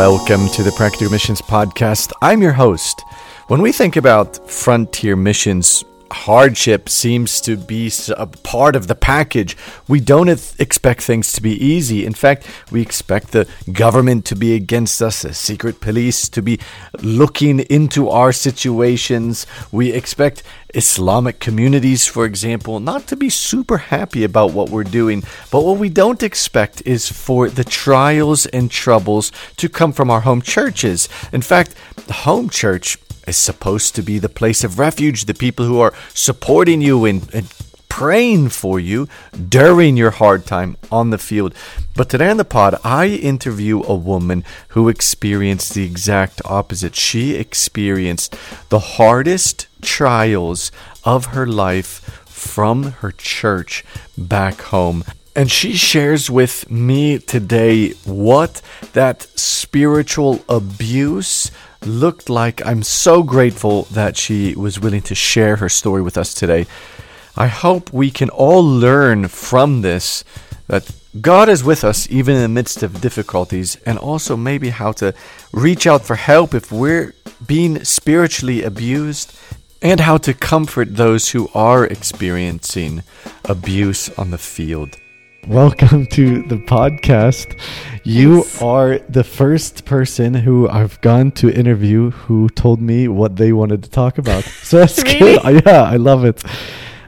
Welcome to the Practical Missions Podcast. I'm your host. When we think about frontier missions, hardship seems to be a part of the package. We don't expect things to be easy. In fact, we expect the government to be against us, the secret police to be looking into our situations. We expect Islamic communities, for example, not to be super happy about what we're doing. But what we don't expect is for the trials and troubles to come from our home churches. In fact, the home church is supposed to be the place of refuge, the people who are supporting you and, and praying for you during your hard time on the field. But today on the pod, I interview a woman who experienced the exact opposite. She experienced the hardest trials of her life from her church back home. And she shares with me today what that spiritual abuse looked like. I'm so grateful that she was willing to share her story with us today. I hope we can all learn from this that God is with us even in the midst of difficulties, and also maybe how to reach out for help if we're being spiritually abused, and how to comfort those who are experiencing abuse on the field. Welcome to the podcast. You yes. are the first person who I've gone to interview who told me what they wanted to talk about. So that's really? good. Yeah, I love it.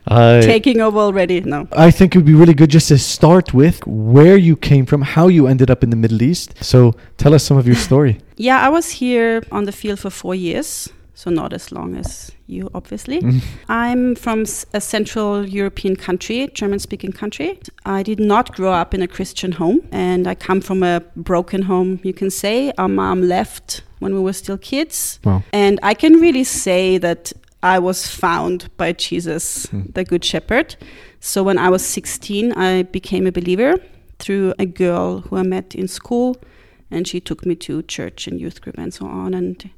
Uh, Taking over already? No. I think it would be really good just to start with where you came from, how you ended up in the Middle East. So tell us some of your story. yeah, I was here on the field for four years so not as long as you, obviously. Mm. I'm from a Central European country, German speaking country. I did not grow up in a Christian home, and I come from a broken home, you can say. Our mom left when we were still kids. Wow. And I can really say that I was found by Jesus, mm. the Good Shepherd. So when I was 16, I became a believer through a girl who I met in school, and she took me to church and youth group and so on. And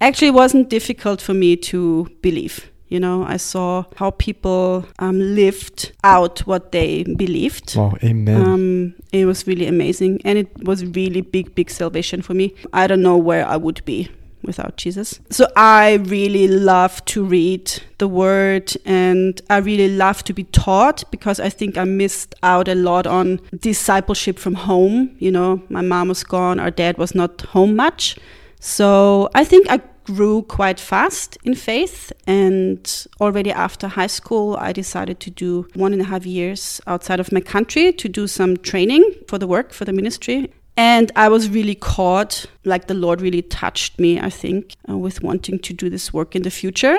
actually it wasn't difficult for me to believe. You know, I saw how people um, lived out what they believed. Wow, amen. Um, it was really amazing. And it was really big, big salvation for me. I don't know where I would be without Jesus. So I really love to read the word and I really love to be taught because I think I missed out a lot on discipleship from home. You know, my mom was gone, our dad was not home much. So I think I grew quite fast in faith. And already after high school, I decided to do one and a half years outside of my country to do some training for the work, for the ministry. And I was really caught, like the Lord really touched me, I think, uh, with wanting to do this work in the future.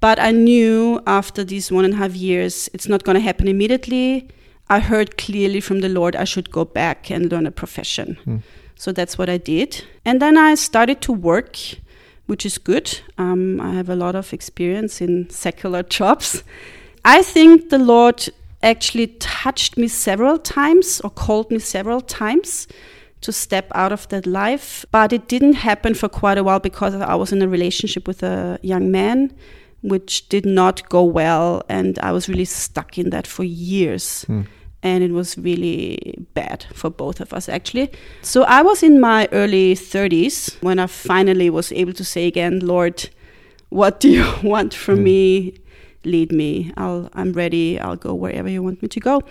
But I knew after these one and a half years, it's not going to happen immediately. I heard clearly from the Lord I should go back and learn a profession. Hmm. So that's what I did. And then I started to work which is good. Um, I have a lot of experience in secular jobs. I think the Lord actually touched me several times or called me several times to step out of that life. But it didn't happen for quite a while because I was in a relationship with a young man, which did not go well. And I was really stuck in that for years. Mm and it was really bad for both of us actually. So I was in my early 30s when I finally was able to say again, Lord, what do you want from mm. me? Lead me. I'll I'm ready. I'll go wherever you want me to go.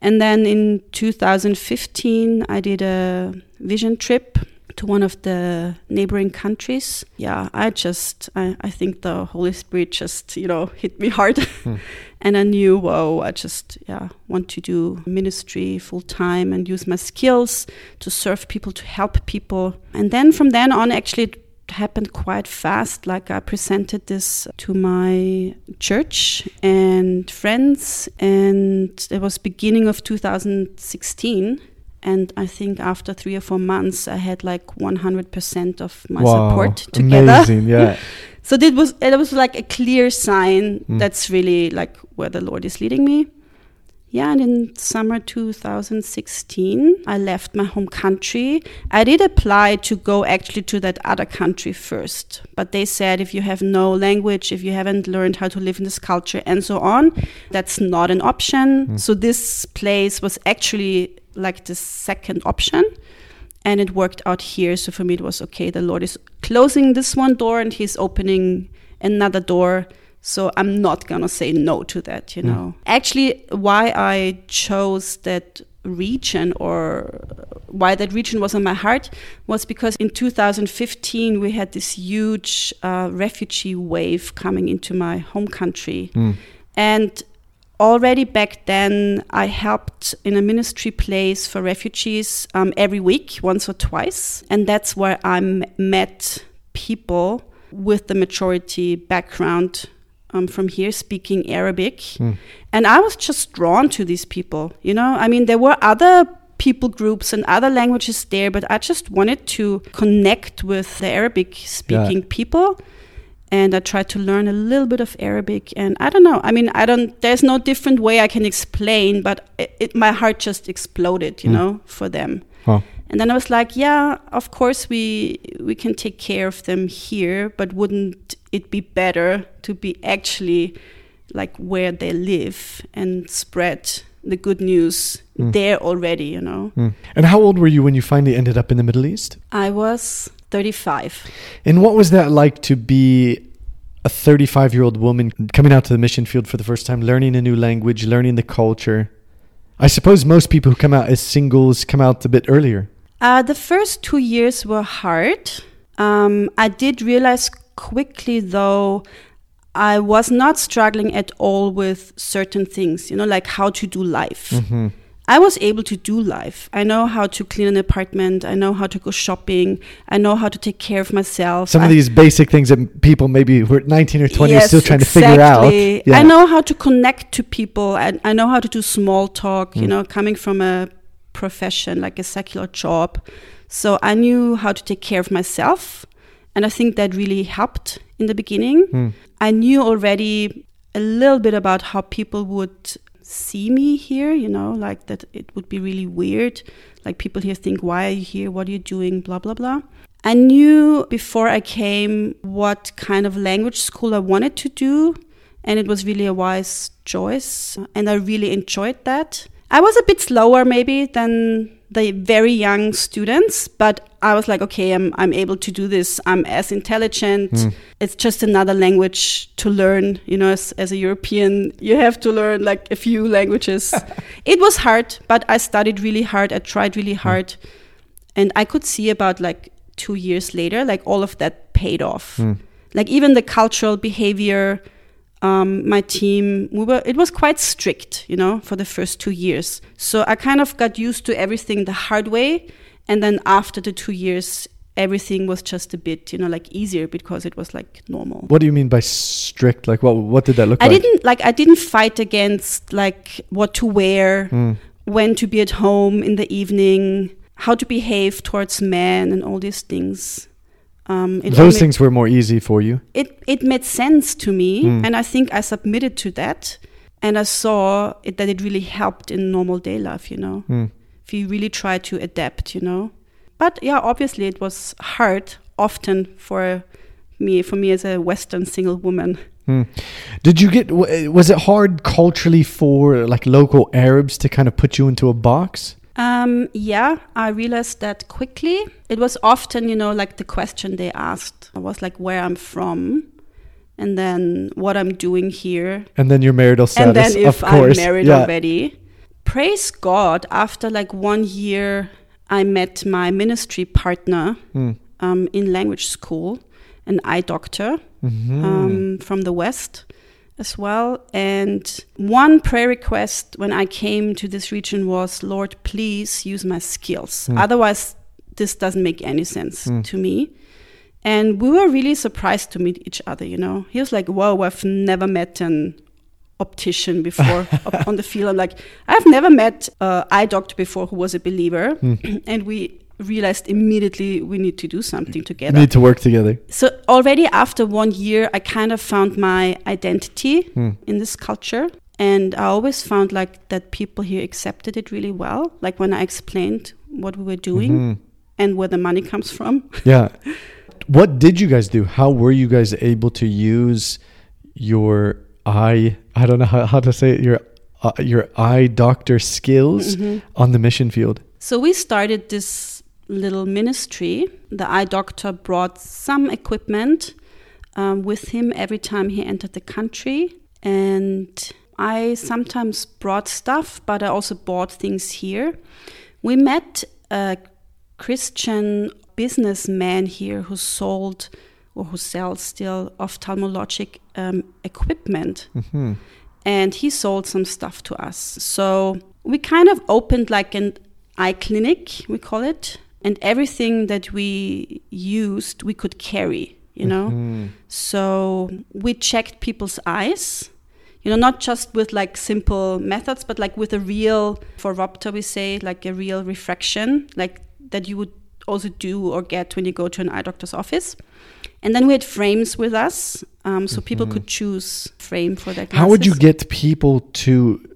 And then in 2015 I did a vision trip to one of the neighboring countries. Yeah, I just, I, I think the Holy Spirit just, you know, hit me hard. Hmm. and I knew, whoa, I just, yeah, want to do ministry full time and use my skills to serve people, to help people. And then from then on, actually, it happened quite fast. Like I presented this to my church and friends, and it was beginning of 2016 and I think after three or four months, I had like 100% of my wow, support together. Amazing, yeah. so it was it was like a clear sign mm. that's really like where the Lord is leading me. Yeah, and in summer 2016, I left my home country. I did apply to go actually to that other country first, but they said if you have no language, if you haven't learned how to live in this culture, and so on, that's not an option. Mm. So this place was actually like the second option. and it worked out here. So for me, it was okay. The Lord is closing this one door and He's opening another door. So I'm not gonna say no to that, you know. Actually, why I chose that region or why that region was on my heart was because in 2015 we had this huge uh, refugee wave coming into my home country. And already back then, I helped in a ministry place for refugees um, every week, once or twice. And that's where I met people with the majority background um, from here speaking Arabic. And I was just drawn to these people. You know, I mean, there were other people groups and other languages there, but I just wanted to connect with the Arabic speaking people and I tried to learn a little bit of Arabic. And I don't know. I mean, I don't. There's no different way I can explain, but it, it, my heart just exploded, you know, for them. Huh. And then I was like, yeah, of course we we can take care of them here, but wouldn't it be better to be actually like where they live and spread the good news there already, you know? Mm. And how old were you when you finally ended up in the Middle East? I was 35. And what was that like to be a 35 year old woman coming out to the mission field for the first time, learning a new language, learning the culture? I suppose most people who come out as singles come out a bit earlier. Uh, the first two years were hard. Um, I did realize quickly, though, I was not struggling at all with certain things, you know, like how to do life. Mm-hmm. I was able to do life. I know how to clean an apartment. I know how to go shopping. I know how to take care of myself. Some I, of these basic things that people maybe who are 19 or 20 are still trying to figure out. exactly. I know how to connect to people. and I know how to do small talk, Mm. you know, coming from a profession like a secular job. So I knew how to take care of myself. And I think that really helped in the beginning. Hmm. I knew already a little bit about how people would see me here, you know, like that it would be really weird. Like people here think, why are you here? What are you doing? Blah, blah, blah. I knew before I came what kind of language school I wanted to do. And it was really a wise choice. And I really enjoyed that. I was a bit slower maybe than the very young students, but I was like, okay, I'm, I'm able to do this. I'm as intelligent. Hmm. It's just another language to learn. You know, as, as a European, you have to learn like a few languages. it was hard, but I studied really hard. I tried really hmm. hard. And I could see about like two years later, like all of that paid off. Hmm. Like even the cultural behavior, um, my team, we were, it was quite strict, you know, for the first two years. So I kind of got used to everything the hard way. And then after the two years, everything was just a bit, you know, like easier because it was like normal. What do you mean by strict? Like, what what did that look I like? didn't like I didn't fight against like what to wear, Mm. when to be at home in the evening, how to behave towards men, and all these things. Um, Those things were more easy for you. it it made sense to me, Mm. and I think I submitted to that, and I saw it, that it really helped in normal day life. You know, Mm. if you really try to adapt, you know. But yeah, obviously it was hard often for me for me as a Western single woman. Hmm. Did you get? Was it hard culturally for like local Arabs to kind of put you into a box? Um, yeah, I realized that quickly. It was often, you know, like the question they asked was like where I'm from, and then what I'm doing here, And then your marital status, and then if of course. I'm married yeah. already. Praise God! After like one year, I met my ministry partner Hmm. um, in language school, an eye doctor Mhm. um, from the West as well. And one prayer request when I came to this region was, Lord, please use my skills. Mm. Otherwise, this doesn't make any sense Mm. to me. And we were really surprised to meet each other, you know. He was like, Whoa, I've never met an optician before on the field. I'm like, I've never met an eye doctor before who was a believer. Hmm. and we realized immediately we need to do something together Need to work together. so already after one year i kind of found my identity Hmm. in this culture and i always found like that people here accepted it really well like when i explained what we were doing Mhm. and where the money comes from Yeah. What did you guys do? How were you guys able to use your eye? I don't know how, how to say it. Your uh, your eye doctor skills Mhm. on the mission field. so we started this little ministry. The eye doctor brought some equipment um, with him every time he entered the country. And I sometimes brought stuff, but I also bought things here. We met a Christian businessman here who sold or who sells still ophthalmologic um, equipment. Mm-hmm. And he sold some stuff to us. So we kind of opened like an eye clinic, we call it. And everything that we used, we could carry, you know? Mm-hmm. So we checked people's eyes, you know, not just with like simple methods, but like with a real, for Rhopta, we say, like a real refraction, like that you would also do or get when you go to an eye doctor's office. And then we had frames with us, um, so people could choose frame for their glasses. Mm-hmm. How would you get people to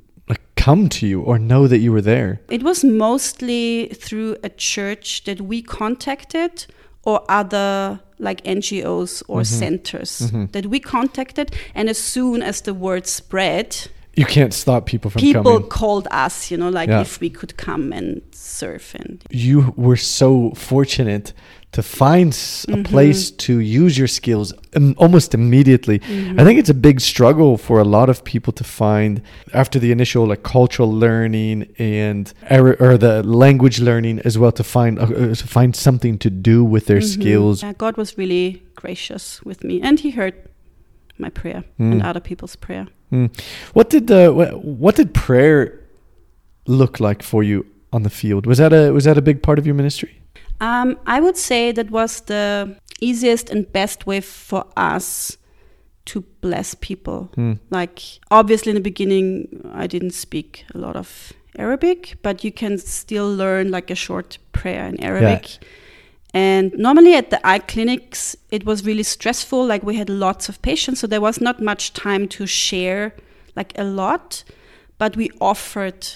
come to you or know that you were there? It was mostly through a church that we contacted or other like NGOs or mm-hmm. centers mm-hmm. that we contacted. And as soon as the word spread, You can't stop people from people coming. called us, you know, like Yeah. if we could come and surf and You were so fortunate to find Mm-hmm. a place to use your skills almost immediately. Mm-hmm. I think it's a big struggle for a lot of people to find after the initial like cultural learning and er- or the language learning as well to find uh, uh, to find something to do with their skills. Yeah, God was really gracious with me, and He heard my prayer and other people's prayer. Mm. What did the what did prayer look like for you on the field? Was that a was that a big part of your ministry? Um, I would say that was the easiest and best way for us to bless people. Like, obviously, in the beginning, I didn't speak a lot of Arabic, but you can still learn like a short prayer in Arabic. And normally at the eye clinics, it was really stressful. Like, we had lots of patients, so there was not much time to share like a lot, but we offered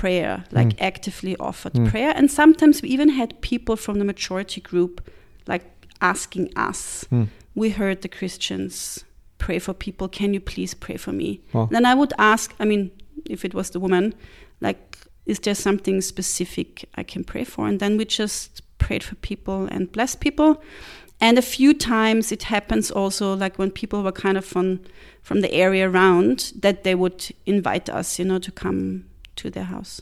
prayer, like mm. actively offered mm. prayer. And sometimes we even had people from the majority group like asking us. Mm. We heard the Christians pray for people. Can you please pray for me? Wow. Then I would ask, I mean, if it was the woman, like, is there something specific I can pray for? And then we just prayed for people and blessed people. And a few times it happens also, like when people were kind of from from the area around, that they would invite us, you know, to come to their house.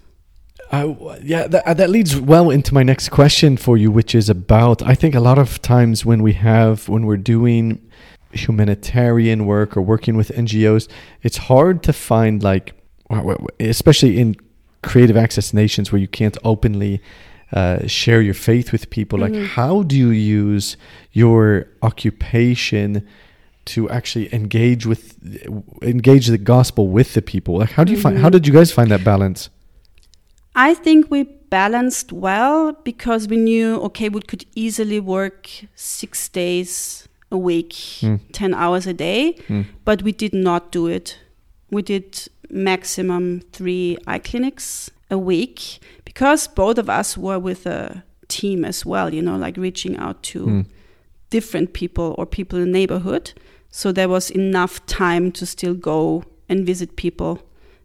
I, yeah, that, uh, that leads well into my next question for you, which is about I think a lot of times when we have, when we're doing humanitarian work or working with NGOs, it's hard to find, like, especially in creative access nations where you can't openly uh, share your faith with people. Like, how do you use your occupation? To actually engage with engage the gospel with the people? Like how do you find how mm-hmm. did you guys find that balance? I think we balanced well because we knew, okay, we could easily work six days a week, hmm. 10 hours a day, hmm. but we did not do it. We did maximum three eye clinics a week because both of us were with a team as well, you know, like reaching out to hmm. different people or people in the neighborhood. So there was enough time to still go and visit people,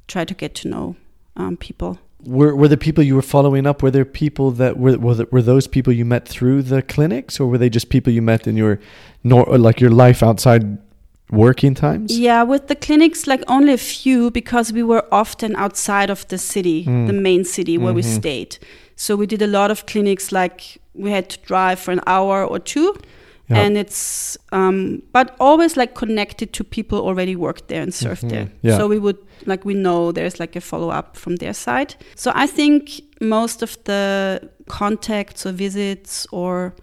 try to get to know um, people. were were the people you were following up were there people that were were, the, were those people you met through the clinics or were they just people you met in your nor like your life outside working times Yeah, with the clinics, like only a few because we were often outside of the city, the main city where we stayed. So we did a lot of clinics, like we had to drive for an hour or two. Yeah. And it's, um, but always like connected to people already worked there and served there. Yeah. So we would, like, we know there's like a follow up from their side. So I think most of the contacts or visits or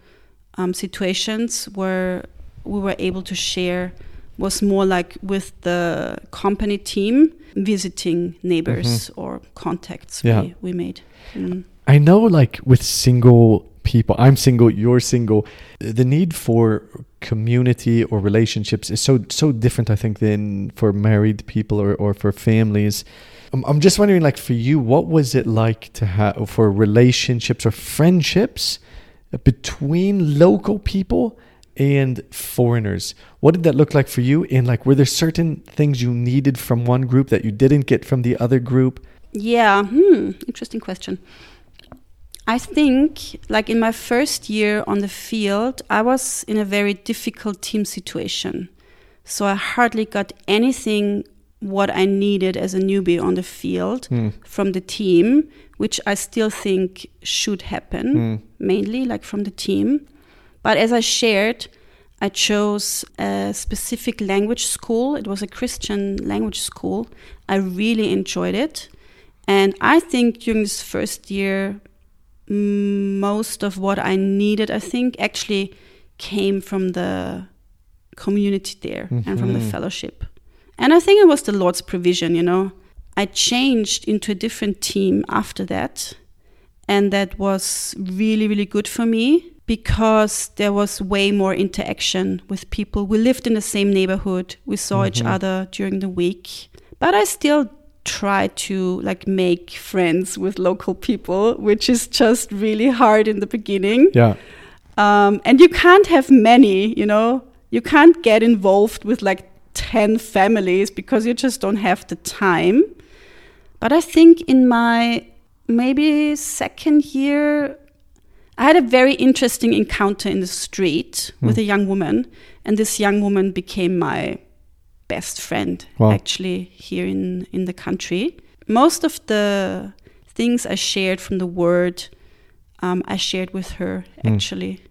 um, situations where we were able to share was more like with the company team visiting neighbors or contacts Yeah. we, we made. Mm. I know, like with single people, I'm single, you're single. The need for community or relationships is so so different, I think, than for married people or, or for families. I'm, I'm just wondering, like for you, what was it like to have for relationships or friendships between local people and foreigners? What did that look like for you? And like, were there certain things you needed from one group that you didn't get from the other group? Yeah, hmm, interesting question. I think, like in my first year on the field, I was in a very difficult team situation. So I hardly got anything what I needed as a newbie on the field Mm. from the team, which I still think should happen, Mm. mainly like from the team. But as I shared, I chose a specific language school. It was a Christian language school. I really enjoyed it. And I think during this first year, most of what I needed, I think, actually came from the community there and from the Mhm. fellowship. And I think it was the Lord's provision, you know. I changed into a different team after that. And that was really, really good for me because there was way more interaction with people. We lived in the same neighborhood. We saw each Mhm. other during the week. But I still try to like make friends with local people, which is just really hard in the beginning. Yeah. Um, and you can't have many, you know, you can't get involved with like 10 families because you just don't have the time. But I think in my maybe second year, I had a very interesting encounter in the street with a young woman. And this young woman became my best friend Wow. actually here in, in the country. Most of the things I shared from the word, um, I shared with her actually.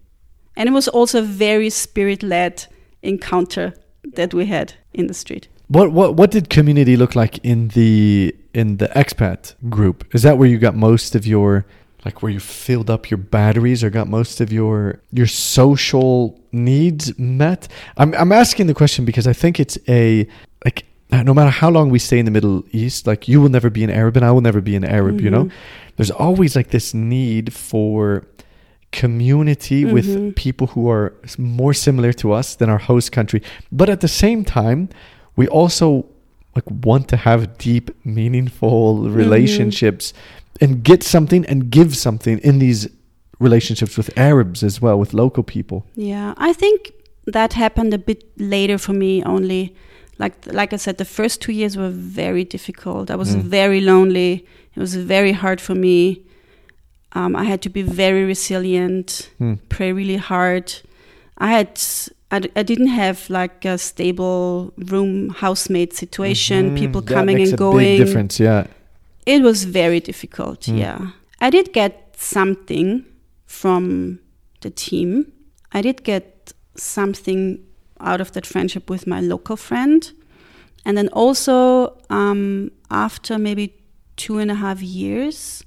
And it was also a very spirit led encounter that we had in the street. What what what did community look like in the in the expat group? Is that where you got most of your like where you filled up your batteries or got most of your your social needs met? I'm I'm asking the question because I think it's a like no matter how long we stay in the Middle East, like you will never be an Arab and I will never be an Arab, you know? Mhm. There's always like this need for community Mhm. with people who are more similar to us than our host country. But at the same time, we also like want to have deep, meaningful relationships and get something and give something in these relationships with Arabs as well, with local people. Yeah, I think that happened a bit later for me only. Like like I said, the first two years were very difficult. I was Mm. very lonely. It was very hard for me. Um, I had to be very resilient, Hmm. pray really hard. I had I, d- I didn't have like a stable room housemate situation, Mhm. people That coming makes and a going. Big difference, yeah. It was very difficult, Mm. yeah. I did get something from the team. I did get something out of that friendship with my local friend. And then also, um, after maybe two and a half years,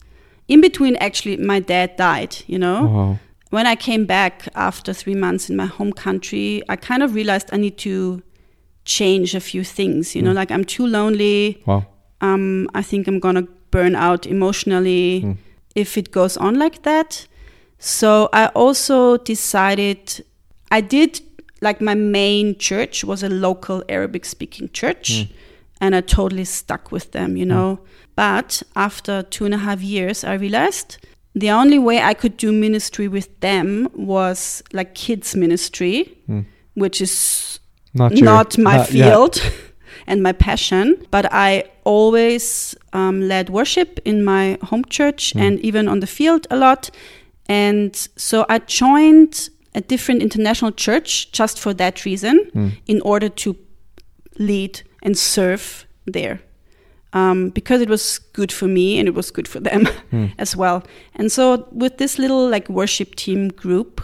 in between, actually, my dad died, you know? Wow. when I came back after three months in my home country, I kind of realized I need to change a few things. You know, like I'm too lonely. Wow. Um, I think I'm gonna burn out emotionally Mm. if it goes on like that. So I also decided I did like my main church was a local Arabic speaking church, and I totally stuck with them. You know, but after two and a half years, I realized the only way I could do ministry with them was like kids ministry, Mm. which is Not, your, not my not- yeah. and my passion. But I always um, led worship in my home church Mm. and even on the field a lot. And so I joined a different international church just for that reason, Mm. in order to lead and serve there. Um, because it was good for me and it was good for them Mm. as well. And so with this little like worship team group,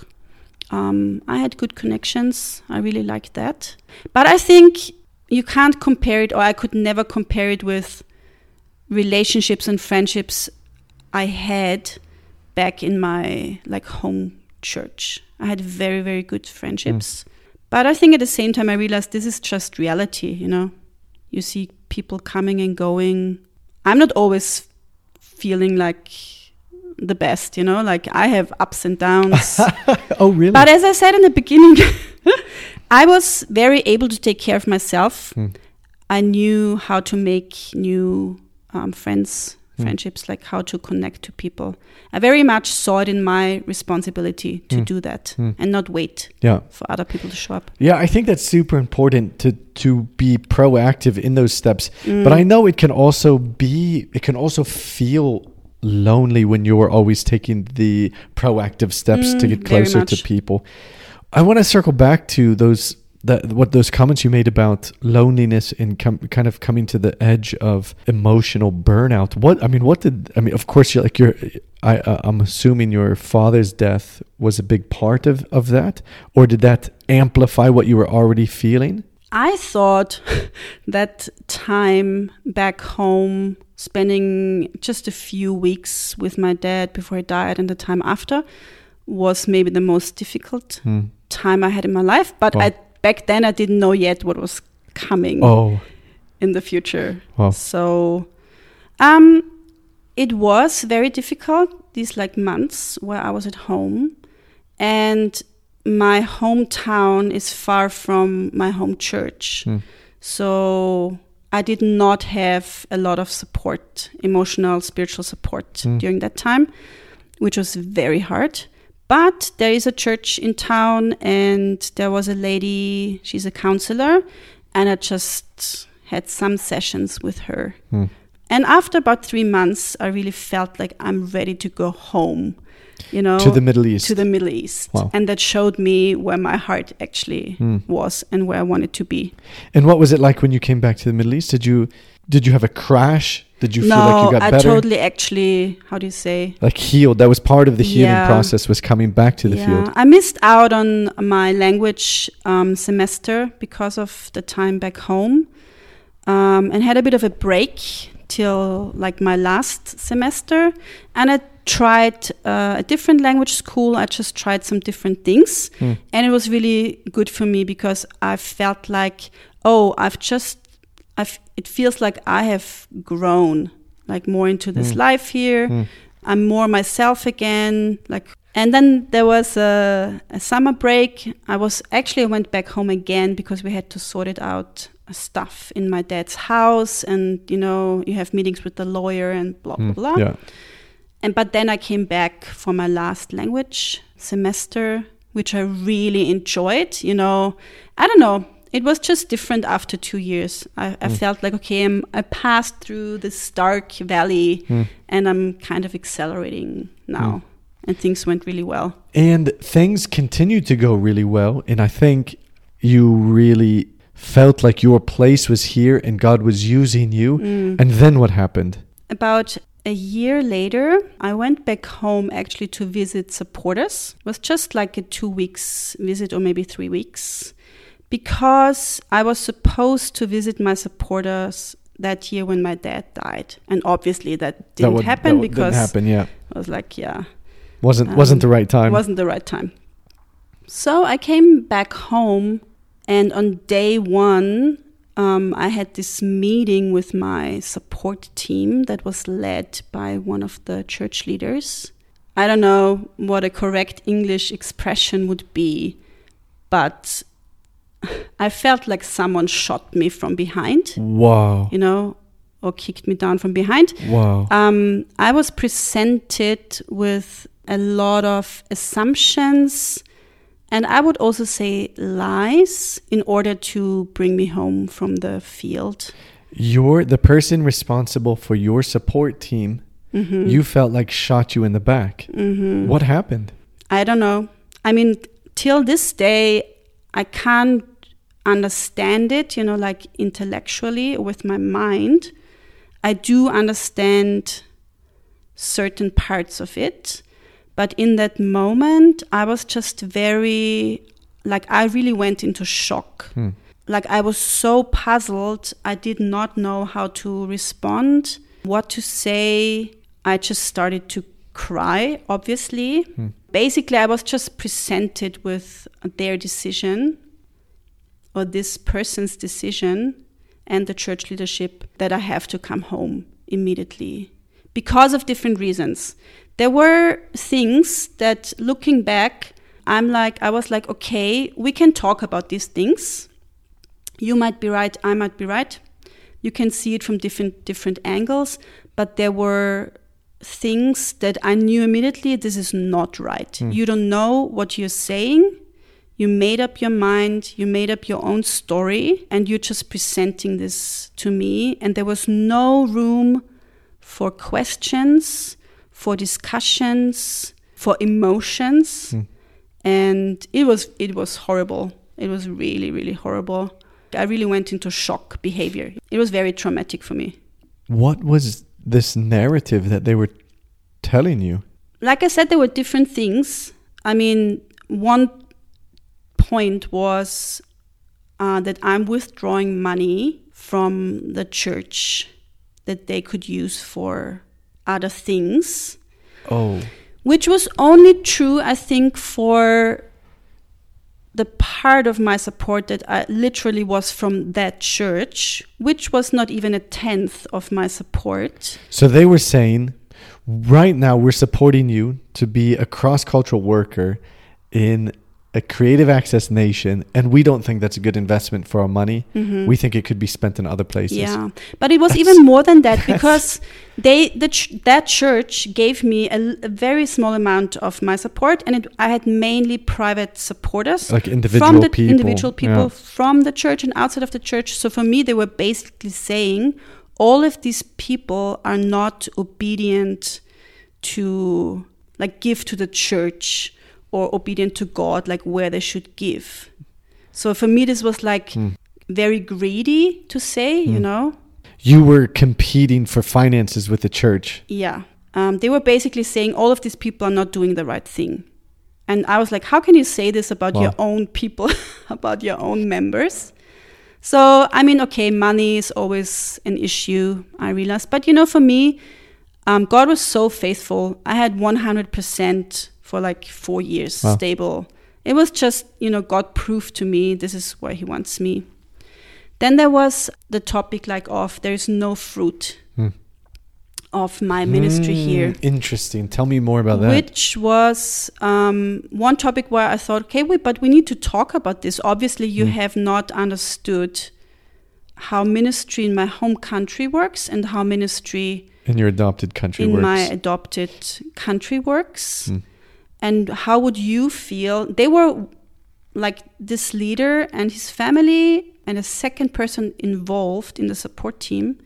um, I had good connections. I really liked that. But I think you can't compare it, or I could never compare it with relationships and friendships I had back in my like home church. I had very, very good friendships. Mm. But I think at the same time, I realized this is just reality, you know? You see people coming and going. I'm not always feeling like the best, you know? Like I have ups and downs. Oh, really? But as I said in the beginning, I was very able to take care of myself. Hmm. I knew how to make new um, friends, Hmm. friendships, like how to connect to people. I very much saw it in my responsibility to Hmm. do that Hmm. and not wait yeah. for other people to show up. Yeah, I think that's super important to to be proactive in those steps. Mm. But I know it can also be it can also feel lonely when you're always taking the proactive steps to Mm, get closer to people. I want to circle back to those that what those comments you made about loneliness and com- kind of coming to the edge of emotional burnout. What I mean, what did I mean? Of course, you're like you're. I uh, I'm assuming your father's death was a big part of of that, or did that amplify what you were already feeling? I thought that time back home, spending just a few weeks with my dad before he died and the time after, was maybe the most difficult Hmm. Time I had in my life. But Wow. I, back then, I didn't know yet what was coming Oh, in the future. wow. So, um, it was very difficult these like months where I was at home, and my hometown is far from my home church. Hmm. So I did not have a lot of support, emotional, spiritual support Hmm. during that time, which was very hard. But there is a church in town, and there was a lady, she's a counselor, and I just had some sessions with her. Hmm. And after about three months, I really felt like I'm ready to go home, you know, to the Middle East. to the Middle East. Wow. And that showed me where my heart actually Hmm. was and where I wanted to be. And what was it like when you came back to the Middle East? Did you did you have a crash? Did you no, feel like you got I better? totally actually, how do you say? like healed. That was part of the healing Yeah. process was coming back to the field. I missed out on my language um, semester because of the time back home um, and had a bit of a break till like my last semester. And I tried uh, a different language school. I just tried some different things. Hmm. And it was really good for me because I felt like, oh, I've just, I've, it feels like I have grown like more into this Mm. life here. Mm. I'm more myself again. Like, and then there was a, a summer break. I was actually I went back home again because we had to sort it out uh, stuff in my dad's house, and you know you have meetings with the lawyer and blah blah Mm, blah. Yeah. And but then I came back for my last language semester, which I really enjoyed. You know, I don't know. It was just different after two years. I, I Mm. felt like okay, I'm, I passed through this dark valley, Mm. and I'm kind of accelerating now, and things went really well. And things continued to go really well. And I think you really felt like your place was here and God was using you. Mm. And then what happened? About a year later, I went back home actually to visit supporters. It was just like a two weeks visit or maybe three weeks because I was supposed to visit my supporters that year when my dad died. And obviously that didn't would- happen would- because didn't happen. Yeah, I was like, yeah, wasn't Um, wasn't the right time. wasn't the right time. So I came back home, and on day one, um, I had this meeting with my support team that was led by one of the church leaders. I don't know what a correct English expression would be, but I felt like someone shot me from behind, wow, you know, or kicked me down from behind. wow. Um, I was presented with a lot of assumptions and I would also say lies in order to bring me home from the field. You're the person responsible for your support team. Mhm. You felt like shot you in the back. Mhm. What happened? I don't know. I mean, till this day, I can't understand it, you know, like intellectually with my mind. I do understand certain parts of it. But in that moment, I was just very, like, I really went into shock. Hmm. Like, I was so puzzled. I did not know how to respond, what to say. I just started to cry, obviously. Hmm. Basically, I was just presented with their decision or this person's decision and the church leadership that I have to come home immediately because of different reasons. There were things that looking back, I'm like, I was like, okay, we can talk about these things. You might be right, I might be right. You can see it from different different angles, but there were things that I knew immediately this is not right. Hmm. You don't know what you're saying. You made up your mind, you made up your own story, and you're just presenting this to me. And there was no room for questions, for discussions, for emotions, Mm. and it was it was horrible. It was really really horrible. I really went into shock behavior. It was very traumatic for me. What was this narrative that they were telling you? like I said, there were different things. I mean, one point was uh, that I'm withdrawing money from the church that they could use for other things, Oh, which was only true, I think, for the part of my support that I literally was from that church, which was not even a tenth of my support. so they were saying, right now we're supporting you to be a cross-cultural worker in a creative access nation, and we don't think that's a good investment for our money. Mm-hmm. We think it could be spent in other places. Yeah, but it was That's- even more than that because they the ch- that church gave me a very small amount of my support, and it, I had mainly private supporters Like individual from the people. individual people Yeah. from the church and outside of the church. So for me, they were basically saying all of these people are not obedient to like give to the church or obedient to God, like where they should give. So for me, this was like Hmm. very greedy to say, you know. You were competing for finances with the church. Yeah. Um, they were basically saying all of these people are not doing the right thing. And I was like, how can you say this about your own people, about your own members? So, I mean, okay, money is always an issue, I realized. But, you know, for me, um, God was so faithful. I had 100% for like four years Wow. stable. It was just, you know, God proved to me this is where He wants me. Then there was the topic like of there's no fruit Hmm. of my ministry here Mm, Interesting. Tell me more about that. which was um, one topic where I thought, okay, wait, but we need to talk about this. Obviously, you Mm. have not understood how ministry in my home country works and how ministry in your adopted country in works. my adopted country works. Mm. And how would you feel? They were like this leader and his family and a second person involved in the support team.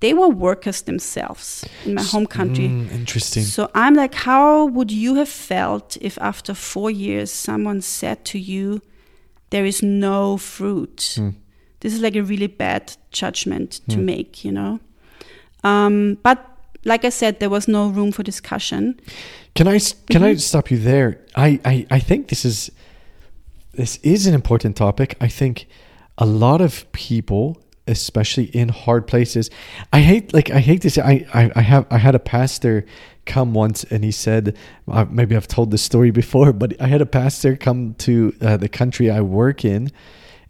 They were workers themselves in my home country. Mm, interesting. So I'm like, how would you have felt if after four years someone said to you, there is no fruit? Mm. This is like a really bad judgment to Mm. make, you know? Um, but like I said, there was no room for discussion. Can I can I Mhm. stop you there? I, I I think this is this is an important topic. I think a lot of people, especially in hard places, I hate like I hate to say I I, I have I had a pastor come once and he said uh, maybe I've told this story before, but I had a pastor come to uh, the country I work in.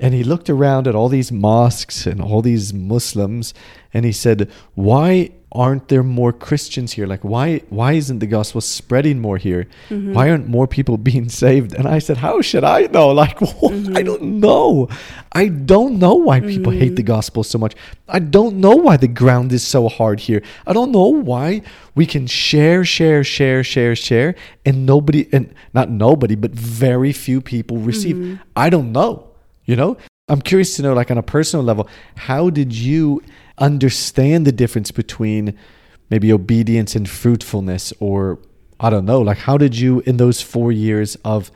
And he looked around at all these mosques and all these Muslims, and he said, "Why aren't there more Christians here? Like, why why isn't the gospel spreading more here? Mm-hmm. Why aren't more people being saved?" And I said, "How should I know? Like, I mm-hmm. don't know. I don't know why people hate the mm-hmm. gospel so much. I don't know why the ground is so hard here. I don't know why we can share, share, share, share, share, and nobody, and not nobody, but very few people receive. Mm-hmm. I don't know." You know, I'm curious to know, like on a personal level, how did you understand the difference between maybe obedience and fruitfulness, or I don't know, like how did you in those four years of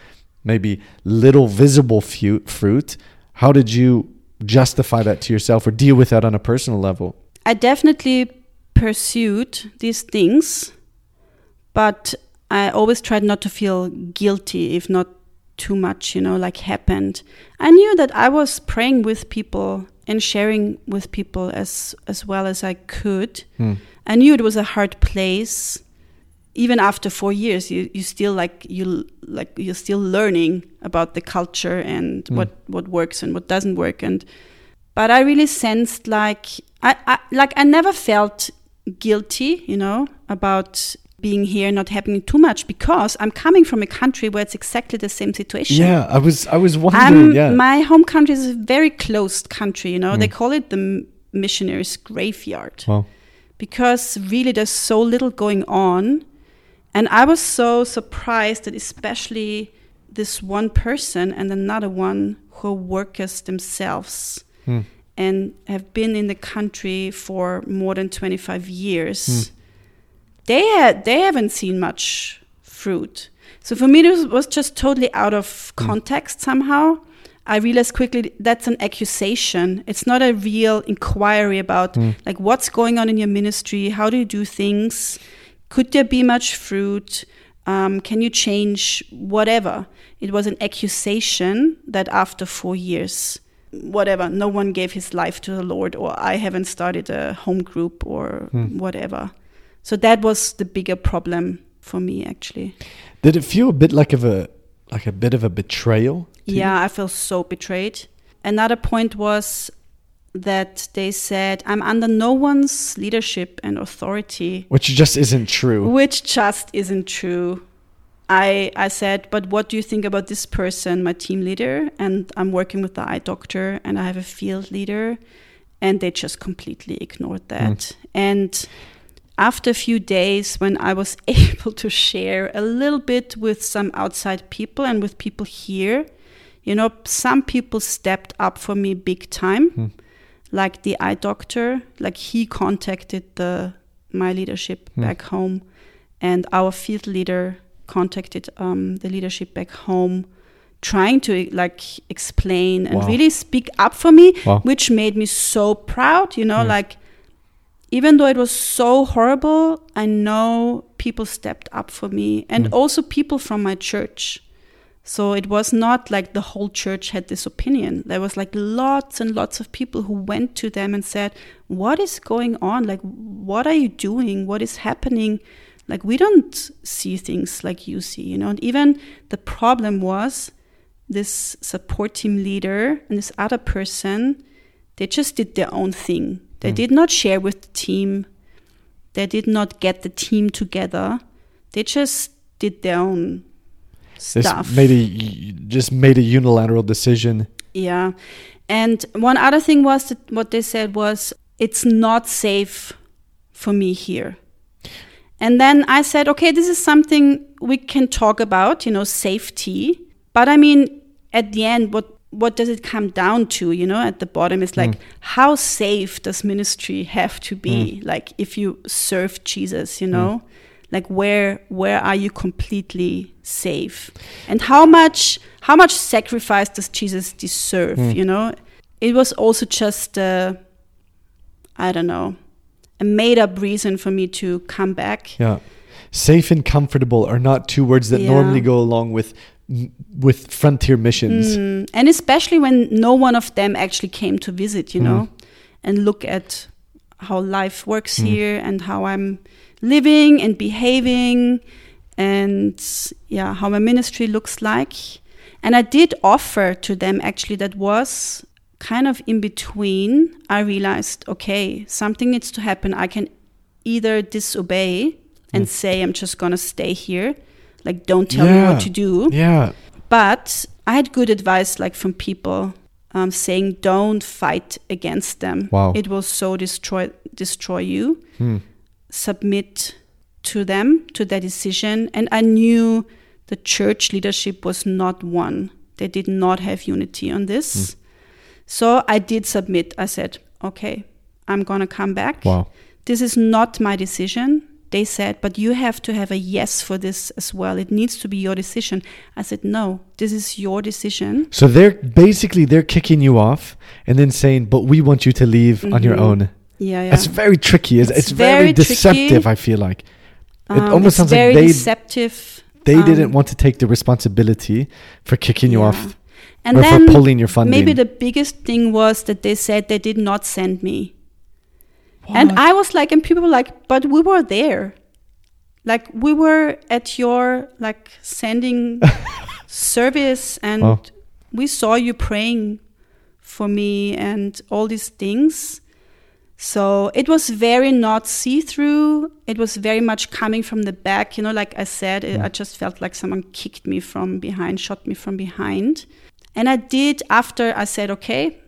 maybe little visible fruit, how did you justify that to yourself or deal with that on a personal level? I definitely pursued these things, but I always tried not to feel guilty if not too much, you know, like happened. I knew that I was praying with people and sharing with people as as well as I could. Hmm. I knew it was a hard place. Even after four years, you, you still like you like you're still learning about the culture and Mm. what what works and what doesn't work. And but I really sensed like I, I like I never felt guilty, you know, about being here not happening too much because I'm coming from a country where it's exactly the same situation. Yeah, I was, I was I'm, wondering. yeah, My home country is a very closed country, you know. They Mm. call it the missionaries' graveyard well, because really there's so little going on. And I was so surprised that especially this one person and another one who are workers themselves hmm. and have been in the country for more than 25 years. They had they haven't seen much fruit. So for me, this was just totally out of mm. context somehow. I realized quickly that's an accusation. It's not a real inquiry about mm. like what's going on in your ministry. How do you do things? Could there be much fruit? Um, can you change whatever? It was an accusation that after four years, whatever, no one gave his life to the Lord, or I haven't started a home group or hmm. whatever. So that was the bigger problem for me, actually. Did it feel a bit like of a like a bit of a betrayal? to you? Yeah, I felt so betrayed. Another point was that they said, I'm under no one's leadership and authority, Which just isn't true. which just isn't true. I, I said, but what do you think about this person, my team leader? And I'm working with the eye doctor and I have a field leader. And they just completely ignored that. Hmm. And after a few days, when I was able to share a little bit with some outside people and with people here, you know, some people stepped up for me big time, hmm. like the eye doctor, like he contacted the my leadership hmm. back home, and our field leader contacted um, the leadership back home, trying to like explain and Wow. really speak up for me, Wow. which made me so proud. You know, hmm. like even though it was so horrible, I know people stepped up for me and hmm. also people from my church. So it was not like the whole church had this opinion. There was like lots and lots of people who went to them and said, What is going on? Like, what are you doing? What is happening? Like, we don't see things like you see, you know? And even the problem was this support team leader and this other person, they just did their own thing. They hmm. did not share with the team. They did not get the team together. They just did their own This stuff. made a just made a unilateral decision. Yeah. And one other thing was that what they said was, it's not safe for me here. And then I said, okay, this is something we can talk about, you know, safety. But I mean, at the end, what what does it come down to? You know, at the bottom is like, mm. how safe does ministry have to be? Mm. Like, if you serve Jesus, you know, mm. like where where are you completely safe? And how much how much sacrifice does Jesus deserve? You know, it was also just uh, I don't know a made up reason for me to come back. Yeah. Safe and comfortable are not two words that Yeah. normally go along with with frontier missions. Mm, and especially when no one of them actually came to visit, you know, mm-hmm. and look at how life works mm-hmm. here and how I'm living and behaving and yeah, how my ministry looks like. And I did offer to them actually that was kind of in between. I realized, okay, something needs to happen. I can either disobey and mm. say I'm just gonna stay here, like don't tell me what to do. Yeah. But I had good advice, like from people um, saying, "Don't fight against them. Wow. It will so destroy destroy you. Hmm. Submit to them, to their decision." And I knew the church leadership was not one. They did not have unity on this. So I did submit. I said, "Okay, I'm gonna come back. Wow. This is not my decision." They said, but you have to have a yes for this as well. It needs to be your decision. I said, no, this is your decision. So they're basically they're kicking you off and then saying, "But we want you to leave on your Mhm. own." Yeah, yeah. That's very tricky. It's, It's it's very, very deceptive. I feel like it Um, almost sounds like they deceptive. they um, didn't want to take the responsibility for kicking you yeah. off And or then for pulling your funding. maybe the biggest thing was that they said they did not send me. And I was like, and people were like, but we were there. Like we were at your like sending service and we saw you praying for me and all these things. So it was very not see through. It was very much coming from the back. You know, like I said, it, I just felt like someone kicked me from behind, shot me from behind. And I did after I said, okay,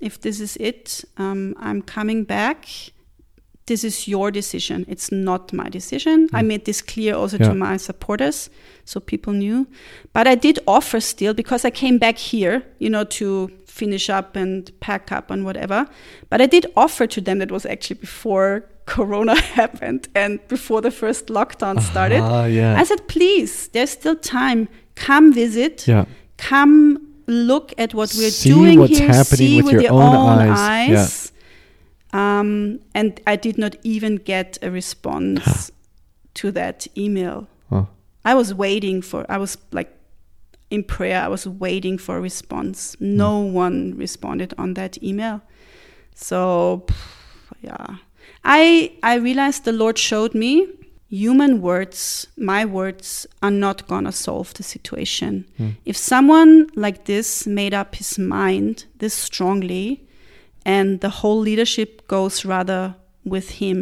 if this is it, um, I'm coming back. This is your decision. It's not my decision. I made this clear also Yeah. to my supporters, so people knew. But I did offer still because I came back here, you know, to finish up and pack up and whatever. But I did offer to them. That was actually before Corona happened and before the first lockdown started. Ah, yeah. I said, please, there's still time. Come visit. yeah. Come look at what we're See doing what's here. happening see with your own own eyes. Yeah. Um, and I did not even get a response to that email. Oh. I was waiting for. I was like in prayer. I was waiting for a response. No one responded on that email. So, yeah, I I realized the Lord showed me human words, my words, are not gonna solve the situation. If someone like this made up his mind this strongly, and the whole leadership goes rather with him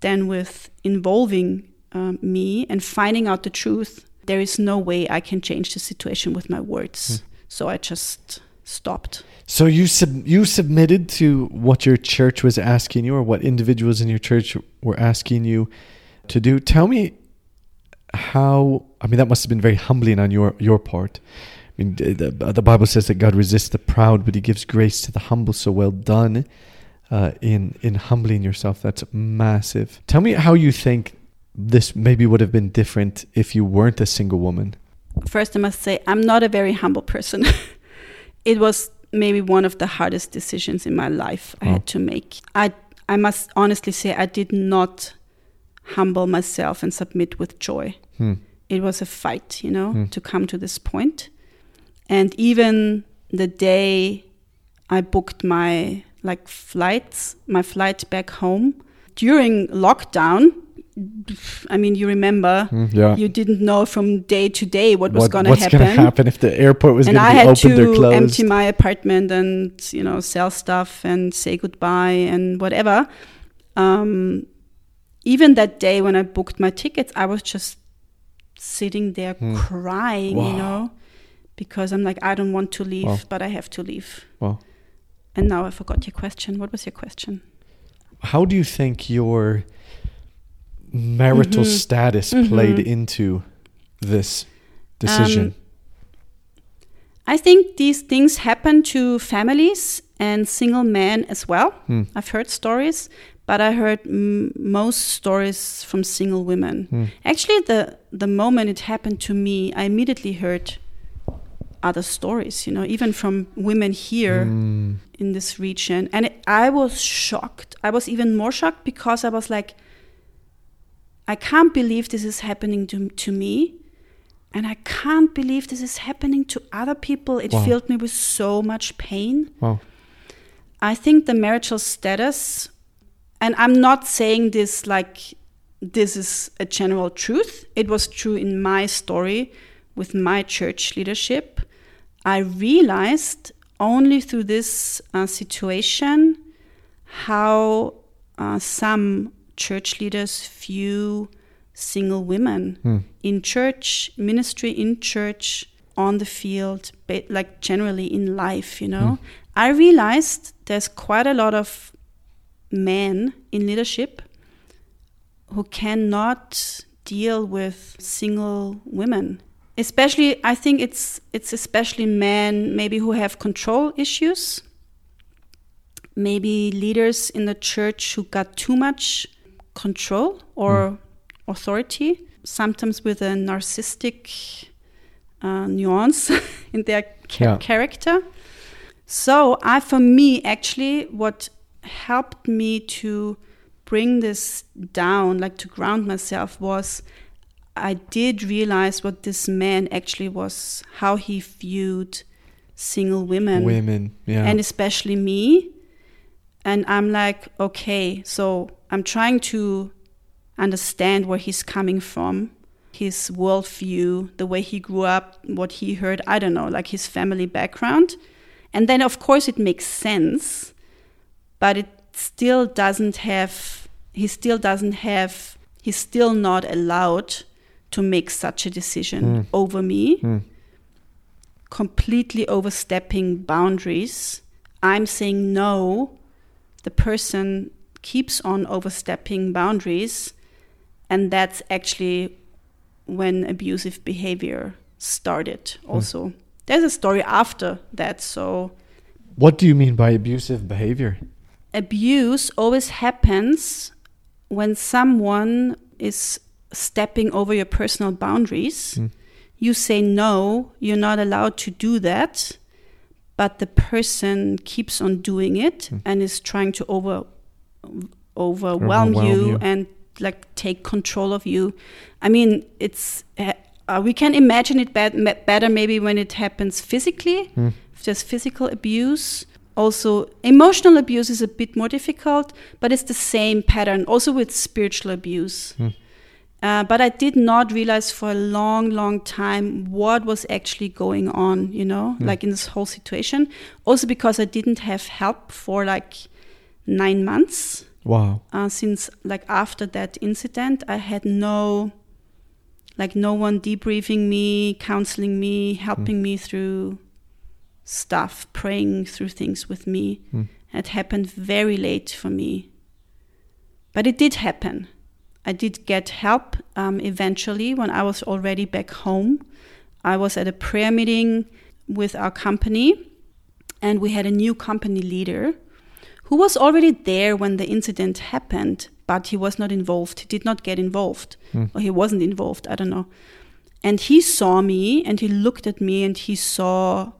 than with involving um, me and finding out the truth, there is no way I can change the situation with my words. So I just stopped. So you sub- you submitted to what your church was asking you, or what individuals in your church were asking you to do. Tell me how. I mean, that must have been very humbling on your your part. I mean, the, the Bible says that God resists the proud, but He gives grace to the humble. So well done uh, in in humbling yourself. That's massive. Tell me how you think this maybe would have been different if you weren't a single woman. First, I must say, I'm not a very humble person. it was maybe one of the hardest decisions in my life I Oh. had to make. I, I must honestly say, I did not humble myself and submit with joy. Hmm. It was a fight, you know, Hmm. to come to this point. And even the day I booked my like flights, my flight back home during lockdown. I mean, you remember Mm, yeah. you didn't know from day to day what was going to happen. what's going to happen if the airport was going to be opened or to closed? empty my apartment and you know sell stuff and say goodbye and whatever. Um, even that day when I booked my tickets, I was just sitting there Hmm. crying, Wow. you know, because I'm like, I don't want to leave, Wow. but I have to leave. Wow. And now I forgot your question. What was your question? How do you think your marital Mhm. status Mhm. played into this decision? Um, I think these things happen to families and single men as well. Hmm. I've heard stories, but I heard m- most stories from single women. Hmm. Actually, the the moment it happened to me, I immediately heard other stories. You know, even from women here Mm. in this region, and it, I was shocked. I was even more shocked because I was like, I can't believe this is happening to to me. And I can't believe this is happening to other people. It Wow. filled me with so much pain. Wow. I think the marital status, and I'm not saying this like this is a general truth. It was true in my story with my church leadership. I realized only through this uh, situation how uh, some church leaders view single women Hmm. in church, ministry in church, on the field, like generally in life, you know. I realized there's quite a lot of men in leadership who cannot deal with single women. Especially I think it's it's especially men maybe who have control issues. Maybe leaders in the church who got too much control or authority, sometimes with a narcissistic uh, nuance in their cha- Yeah. character. So, I, for me, actually, what helped me to bring this down, like to ground myself, was I did realize what this man actually was, how he viewed single women Women. Yeah. and especially me. And I'm like, okay, so I'm trying to understand where he's coming from, his worldview, the way he grew up, what he heard, I don't know, like his family background. And then, of course, it makes sense, but it still doesn't have, he still doesn't have, he's still not allowed to make such a decision Mm. over me Mm. completely overstepping boundaries. I'm saying no. The person keeps on overstepping boundaries, and that's actually when abusive behavior started. Also, there's a story after that. So What do you mean by abusive behavior? abuse always happens when someone is stepping over your personal boundaries. You say no, you're not allowed to do that, but the person keeps on doing it and is trying to over overwhelm, Overwhelm you, you. and like take control of you. I mean, it's uh, uh, we can imagine it bad, better maybe when it happens physically. If there's physical abuse, also emotional abuse is a bit more difficult, but it's the same pattern. Also with spiritual abuse. Uh, but I did not realize for a long, long time what was actually going on, you know, like in this whole situation. Also because I didn't have help for like nine months. Wow. uh, since like after that incident i had no like no one debriefing me counseling me helping me through stuff praying through things with me. It happened very late for me. But it did happen i did get help um, eventually when i was already back home i was at a prayer meeting with our company and we had a new company leader who was already there when the incident happened, but he was not involved. He did not get involved, or he wasn't involved. I don't know. And he saw me and he looked at me and he saw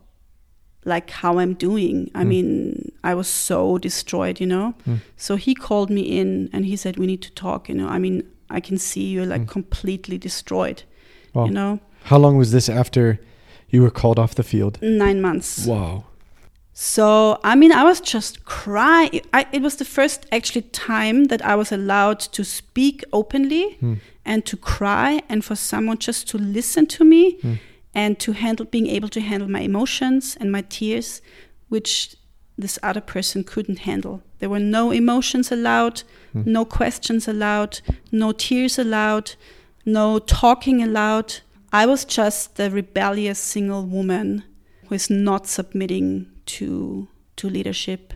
like how I'm doing. I mm. mean, I was so destroyed, you know. Mm. So he called me in and he said, "We need to talk." You know, I mean, I can see you're like mm. completely destroyed. Wow. You know, How long was this after you were called off the field? nine months. Wow. So, I mean, I was just crying. I, it was the first actually time that I was allowed to speak openly hmm. and to cry, and for someone just to listen to me hmm. And to handle, being able to handle my emotions and my tears, which this other person couldn't handle. There were no emotions allowed, hmm. no questions allowed, no tears allowed, no talking allowed. I was just the rebellious single woman who is not submitting to to leadership.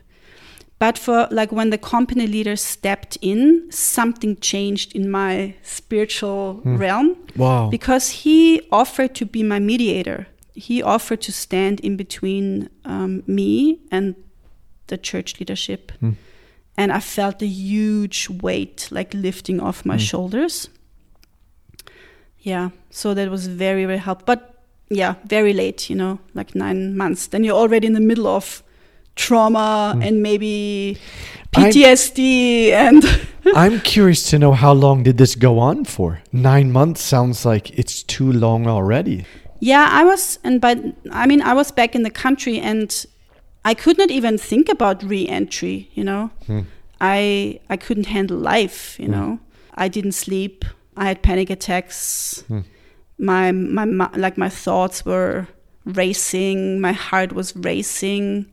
But for like when the company leader stepped in, something changed in my spiritual hmm. realm Wow. because he offered to be my mediator. He offered to stand in between um, me and the church leadership. Hmm. And I felt a huge weight like lifting off my hmm. shoulders. Yeah, so that was very, very helpful. But yeah, very late, you know, like nine months. Then you're already in the middle of trauma hmm. and maybe I'm- PTSD and I'm curious to know how long did this go on for? Nine months sounds like it's too long already. Yeah, I was, and by I mean I was back in the country, and I could not even think about re-entry. You know, hmm. I I couldn't handle life. You hmm. know, I didn't sleep. I had panic attacks. My my mi- like my thoughts were racing. My heart was racing.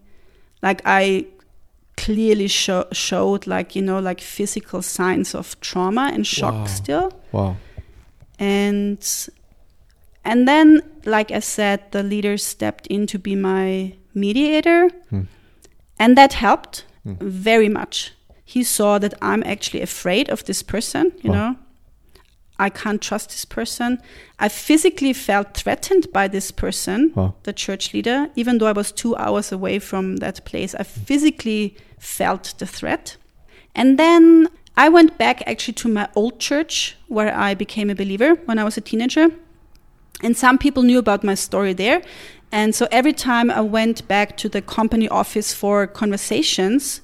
Like I clearly sho- showed like you know like physical signs of trauma and shock Wow. still Wow. and and then like i said the leader stepped in to be my mediator hmm. and that helped hmm. very much he saw that i'm actually afraid of this person you Wow. know i can't trust this person i physically felt threatened by this person Wow. the church leader even though i was two hours away from that place i physically felt the threat and then I went back actually to my old church where I became a believer when I was a teenager. And some people knew about my story there. And so every time I went back to the company office for conversations,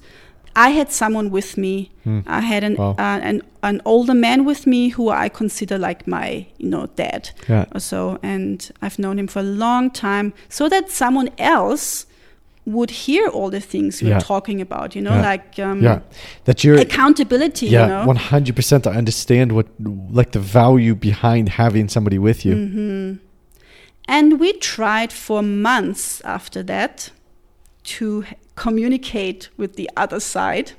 I had someone with me. I had an, Wow. uh, an an older man with me who I consider like my you know dad Yeah. or so, and I've known him for a long time, so that someone else would hear all the things we're Yeah. talking about. You know, Yeah. like um, yeah. That you're accountability. yeah, you know, one hundred percent. I understand what like the value behind having somebody with you. Mm-hmm. And we tried for months after that to communicate with the other side.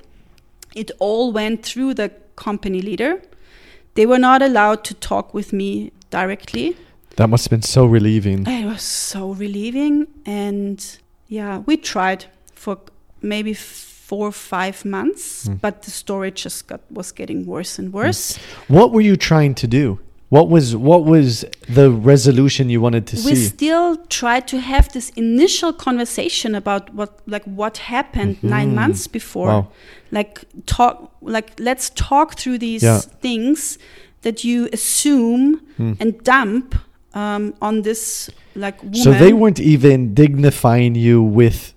It all went through the company leader. They were not allowed to talk with me directly. That must have been so relieving. It was so relieving. And yeah, we tried for maybe four or five months, Hmm. but the story just got was getting worse and worse. What were you trying to do? What was what was the resolution you wanted to we see? We still tried to have this initial conversation about what like what happened nine Mhm. months before Wow. like talk like let's talk through these Yeah. things that you assume Hmm. and dump um, on this like woman So they weren't even dignifying you with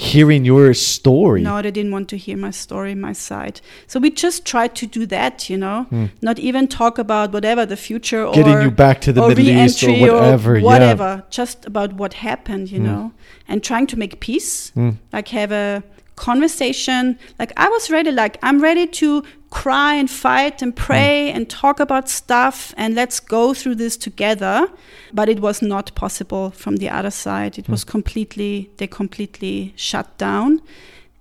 hearing your story. no they didn't want to hear my story my side so we just tried to do that you know Hmm. not even talk about whatever the future or Getting you back to the or Middle East or whatever. yeah. whatever, just about what happened, you Mm. know, and trying to make peace, Mm. like have a conversation. Like I was ready, like I'm ready to cry and fight and pray and talk about stuff and let's go through this together. But it was not possible from the other side. It was completely, they completely shut down,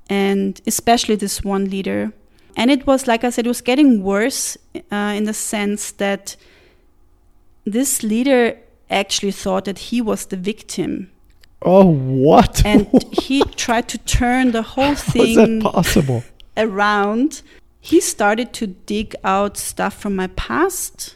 and especially this one leader. And it was, like I said, it was getting worse uh, in the sense that this leader actually thought that he was the victim Oh, what? and he tried to turn the whole thing. How is that possible? around he started to dig out stuff from my past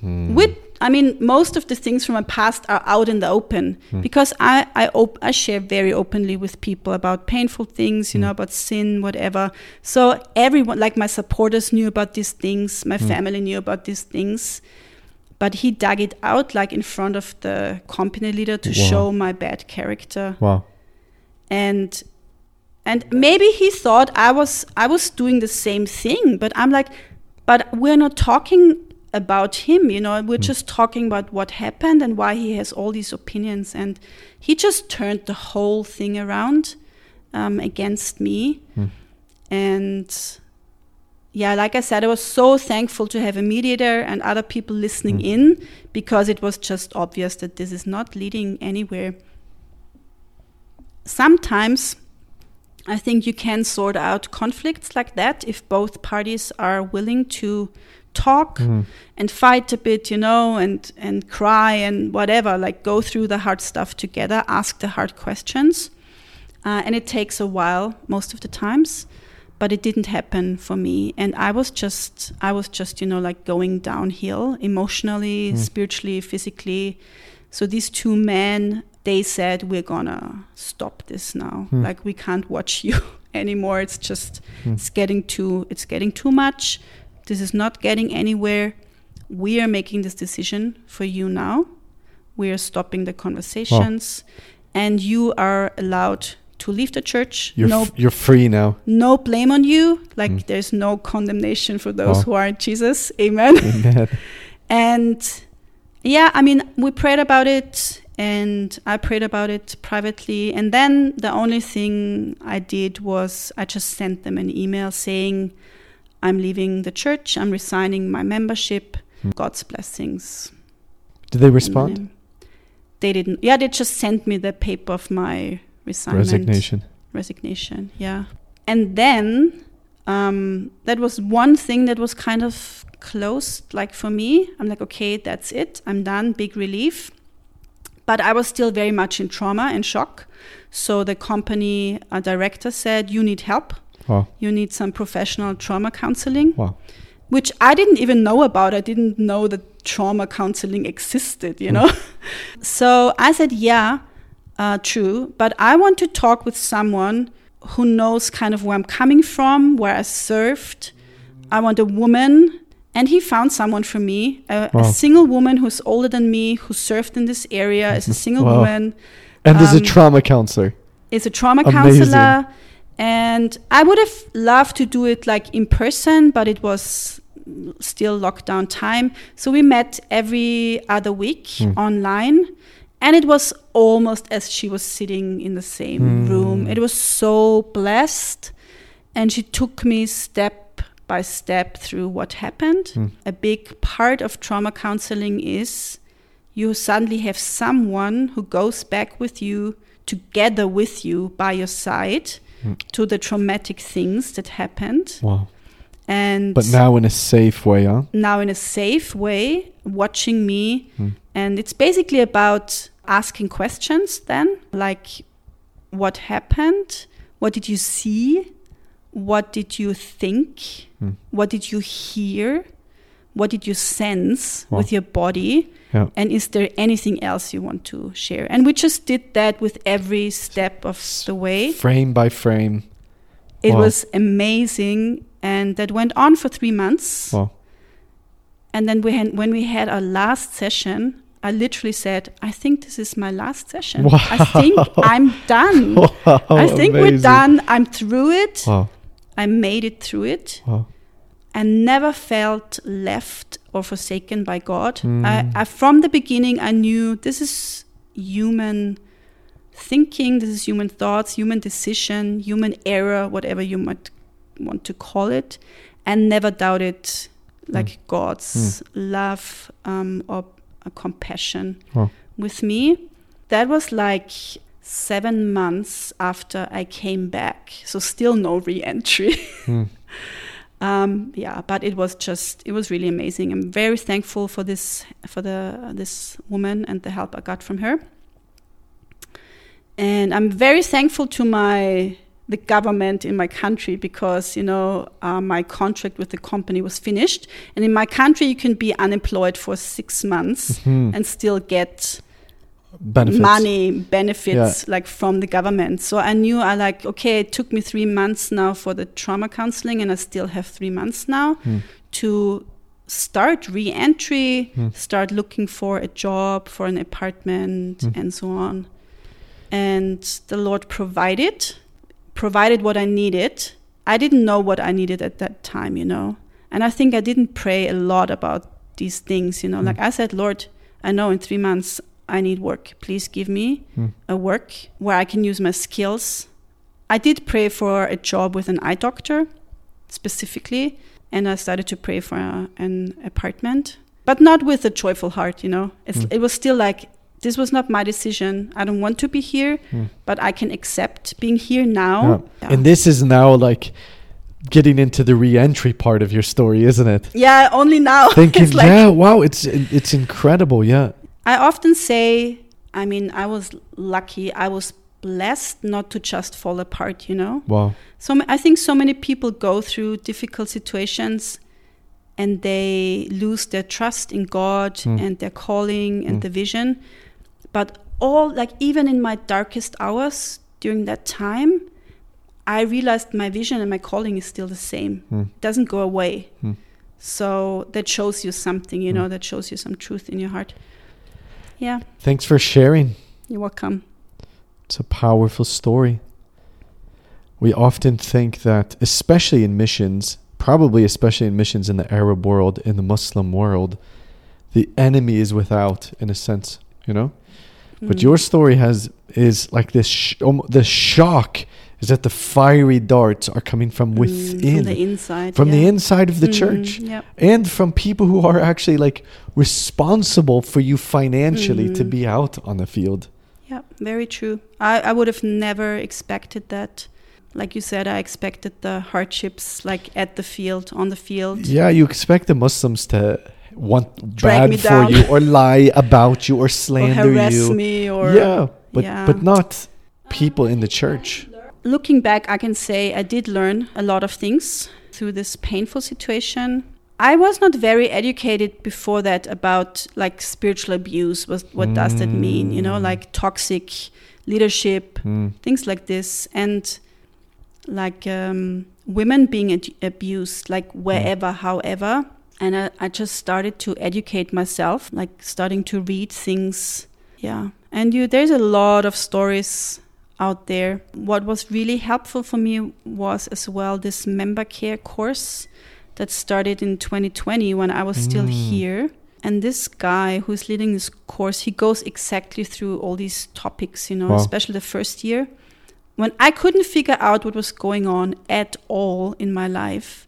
Hmm. with i mean most of the things from my past are out in the open Hmm. because i I, op- I share very openly with people about painful things you Hmm. know about sin whatever so everyone like my supporters knew about these things my Hmm. family knew about these things but he dug it out like in front of the company leader to Wow. show my bad character Wow. and and maybe he thought I was I was doing the same thing, but I'm like, but we're not talking about him, you know. We're just talking about what happened and why he has all these opinions, and he just turned the whole thing around um, against me, and. Yeah, like I said, I was so thankful to have a mediator and other people listening in because it was just obvious that this is not leading anywhere sometimes I think you can sort out conflicts like that if both parties are willing to talk Mm. and fight a bit, you know, and and cry and whatever, like go through the hard stuff together, ask the hard questions. Uh, and it takes a while most of the times, but it didn't happen for me. And I was just, I was just, you know, like going downhill emotionally, spiritually, physically. So these two men, they said, we're gonna stop this now. Hmm. Like we can't watch you anymore. It's just, Hmm. it's getting too, it's getting too much. This is not getting anywhere. We are making this decision for you now. We are stopping the conversations, and you are allowed to leave the church. You're, no f- you're free now. no blame on you. Like Mm. there's no condemnation for those Wow. who are in Jesus. Amen. Amen. and yeah, I mean, we prayed about it and I prayed about it privately. And then the only thing I did was I just sent them an email saying, I'm leaving the church, I'm resigning my membership. Hmm. God's blessings. Did they respond? They didn't. Yeah, they just sent me the paper of my resignment. Resignation. resignation yeah. And then um, that was one thing that was kind of closed like for me. I'm like okay that's it. I'm done. Big relief. But i was still very much in trauma and shock. So the company uh, director said you need help. Wow. you need some professional trauma counseling. Wow. which I didn't even know about. I didn't know that trauma counseling existed, you know? so I said, yeah, uh, true, but I want to talk with someone who knows kind of where I'm coming from, where I served. I want a woman. And he found someone for me, a, a single woman who's older than me, who served in this area as a single Wow. woman And as a Um, trauma counselor. is a trauma Amazing. counselor and i would have loved to do it like in person but it was still lockdown time so we met every other week Hmm. online and it was almost as she was sitting in the same Hmm. room it was so blessed and she took me step by step through what happened Hmm. a big part of trauma counseling is you suddenly have someone who goes back with you together with you by your side Mm. to the traumatic things that happened Wow. and But now in a safe way, huh? now in a safe way watching me Mm. and it's basically about asking questions then like what happened what did you see what did you think? Hmm. What did you hear? What did you sense Wow. with your body? Yeah. And is there anything else you want to share? And we just did that with every step of the way. Frame by frame. It Wow. was amazing, and that went on for three months. Wow. And then we had, when we had our last session, I literally said, "I think this is my last session. I think I'm done. Wow, I think we're done. I'm through it. Wow. I made it through it. Wow. I never felt left or forsaken by God. Mm. I, I, from the beginning, I knew this is human thinking, this is human thoughts, human decision, human error, whatever you might want to call it, and never doubted like God's love um, or uh, compassion Wow. with me. That was like seven months after I came back, so still no re-entry. Hmm. um, yeah, but it was just it was really amazing. I'm very thankful for this for the this woman and the help I got from her. And I'm very thankful to my the government in my country because you know uh, my contract with the company was finished, and in my country you can be unemployed for six months Hmm. and still get Benefits. money benefits like from the government. So I knew I like okay, it took me three months now for the trauma counseling, and I still have three months now Hmm. to start re-entry, Hmm. start looking for a job, for an apartment, Hmm. and so on. And the Lord provided, provided what I needed. I didn't know what I needed at that time, you know. And I think I didn't pray a lot about these things, you know. Hmm. Like I said, Lord, I know in three months I need work. Please give me Hmm. a work where I can use my skills. I did pray for a job with an eye doctor specifically, and I started to pray for a, an apartment, but not with a joyful heart, you know. It's, Mm. It was still like, this was not my decision. I don't want to be here, Mm. but I can accept being here now. Yeah. Yeah. And this is now like getting into the re-entry part of your story, isn't it? Yeah, only now. Thinking, like, yeah, wow, it's it's incredible, yeah. I often say, I mean, I was lucky. I was blessed not to just fall apart, you know. Wow. So I think so many people go through difficult situations and they lose their trust in God Mm. and their calling and Mm. the vision. But all like even in my darkest hours during that time, I realized my vision and my calling is still the same. Mm. It doesn't go away. Mm. So that shows you something, you know, that shows you some truth in your heart. Yeah, Thanks for sharing. you're welcome. It's a powerful story. We often think that, especially in missions, probably especially in missions in the Arab world, in the Muslim world, the enemy is without, in a sense, you know. But Mm. your story has is like this. Sh- um, the shock is that the fiery darts are coming from Mm, within, from the inside. from the inside of the Mm, church, Yeah. and from people who are actually like responsible for you financially to Mm. be out on the field. Yeah, very true. I, I would have never expected that. Like you said, I expected the hardships like at the field, on the field. Yeah, you expect the Muslims to want Drag bad for you or lie about you or Or slander harass you. me or yeah, but yeah. but not people in the church. looking back, I can say I did learn a lot of things through this painful situation. I was not very educated before that about like spiritual abuse. Was what does that mean? You know, Mm. like toxic leadership, Mm. things like this, and like um, women being ad- abused, like wherever, however. And I, I just started to educate myself, like starting to read things. Yeah, and you, there's a lot of stories out there. What was really helpful for me was as well this member care course that started in 2020 when I was still Mm. here. And this guy who's leading this course, he goes exactly through all these topics, you know, Wow. especially the first year. When I couldn't figure out what was going on at all in my life,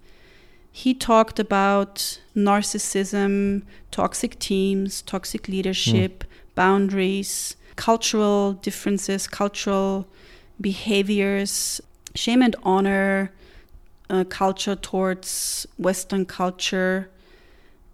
he talked about narcissism, toxic teams, toxic leadership, boundaries, cultural differences, cultural behaviors, shame and honor, uh, culture towards Western culture.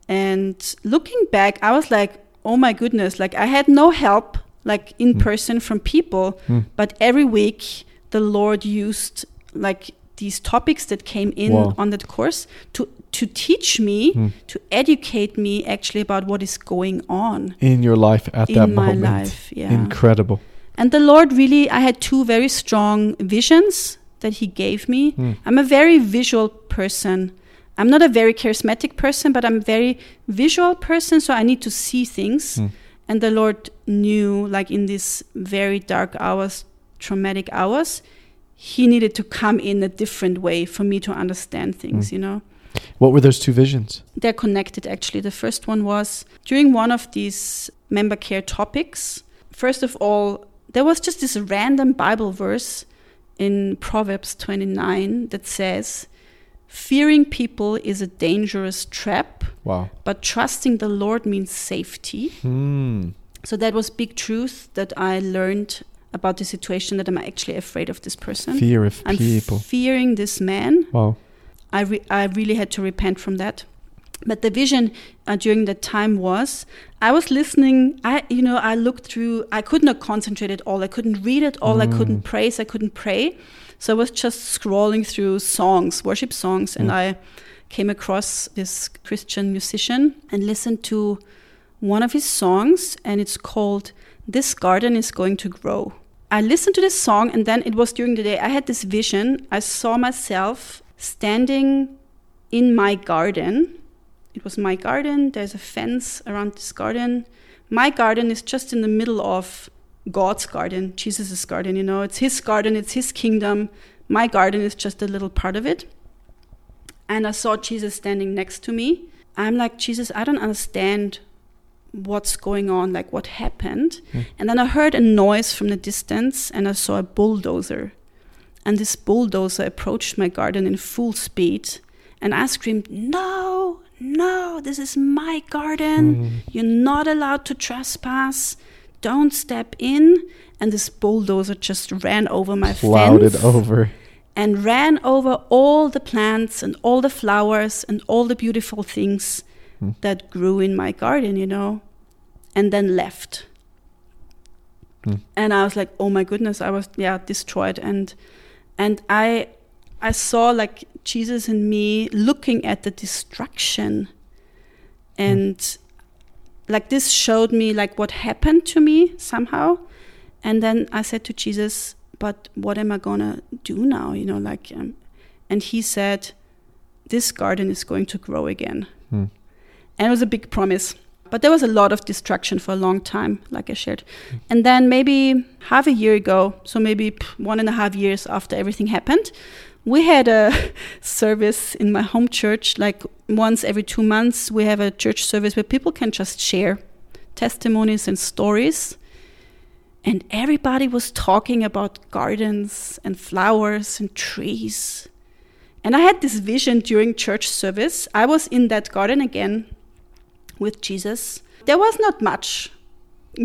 And looking back, I was like, oh my goodness, like I had no help, like in Mm. person from people, Mm. but every week the Lord used like these topics that came in Wow. on that course to to teach me, Hmm. to educate me actually about what is going on In your life at in that my moment. life. Yeah. Incredible. And the Lord really, I had two very strong visions that He gave me. Hmm. I'm a very visual person. I'm not a very charismatic person, but I'm a very visual person, so I need to see things. Hmm. And the Lord knew, like in these very dark hours, traumatic hours, He needed to come in a different way for me to understand things, Hmm. you know? What were those two visions? they're connected actually. The first one was during one of these member care topics. First of all, there was just this random Bible verse in Proverbs 29 that says, Fearing people is a dangerous trap, Wow. but trusting the Lord means safety. Hmm. So that was big truth that I learned about the situation that I'm actually afraid of this person. Fear of I'm people. fearing this man wow. I, re- I really had to repent from that. But the vision uh, during that time was I was listening. I, you know, I looked through. I could not concentrate at all. I couldn't read it all. I couldn't praise. I couldn't pray. So I was just scrolling through songs, worship songs, and I came across this Christian musician and listened to one of his songs, and it's called "This Garden Is Going to Grow." I listened to this song, and then it was during the day. I had this vision. I saw myself standing in my garden. It was my garden. There's a fence around this garden. My garden is just in the middle of God's garden, Jesus' garden, you know. It's his garden, it's his kingdom. My garden is just a little part of it. And I saw Jesus standing next to me. I'm like, Jesus, I don't understand what's going on, like what happened. Hmm. And then I heard a noise from the distance and I saw a bulldozer. And this bulldozer approached my garden in full speed. And I screamed, No, no, this is my garden. Hmm. You're not allowed to trespass. Don't step in. And this bulldozer just ran over my Clouded fence over. and ran over all the plants and all the flowers and all the beautiful things that grew in my garden, you know, and then left. And I was like, oh my goodness, I was yeah destroyed, and and I I saw like Jesus and me looking at the destruction, and like this showed me like what happened to me somehow, and then I said to Jesus, but what am I gonna do now? You know, like, um, and he said, this garden is going to grow again, Hmm. And it was a big promise. But there was a lot of destruction for a long time, like I shared. And then maybe half a year ago, so maybe one and a half years after everything happened, we had a service in my home church. Like once every two months, we have a church service where people can just share testimonies and stories. And everybody was talking about gardens and flowers and trees. And I had this vision during church service. I was in that garden again with Jesus. There was not much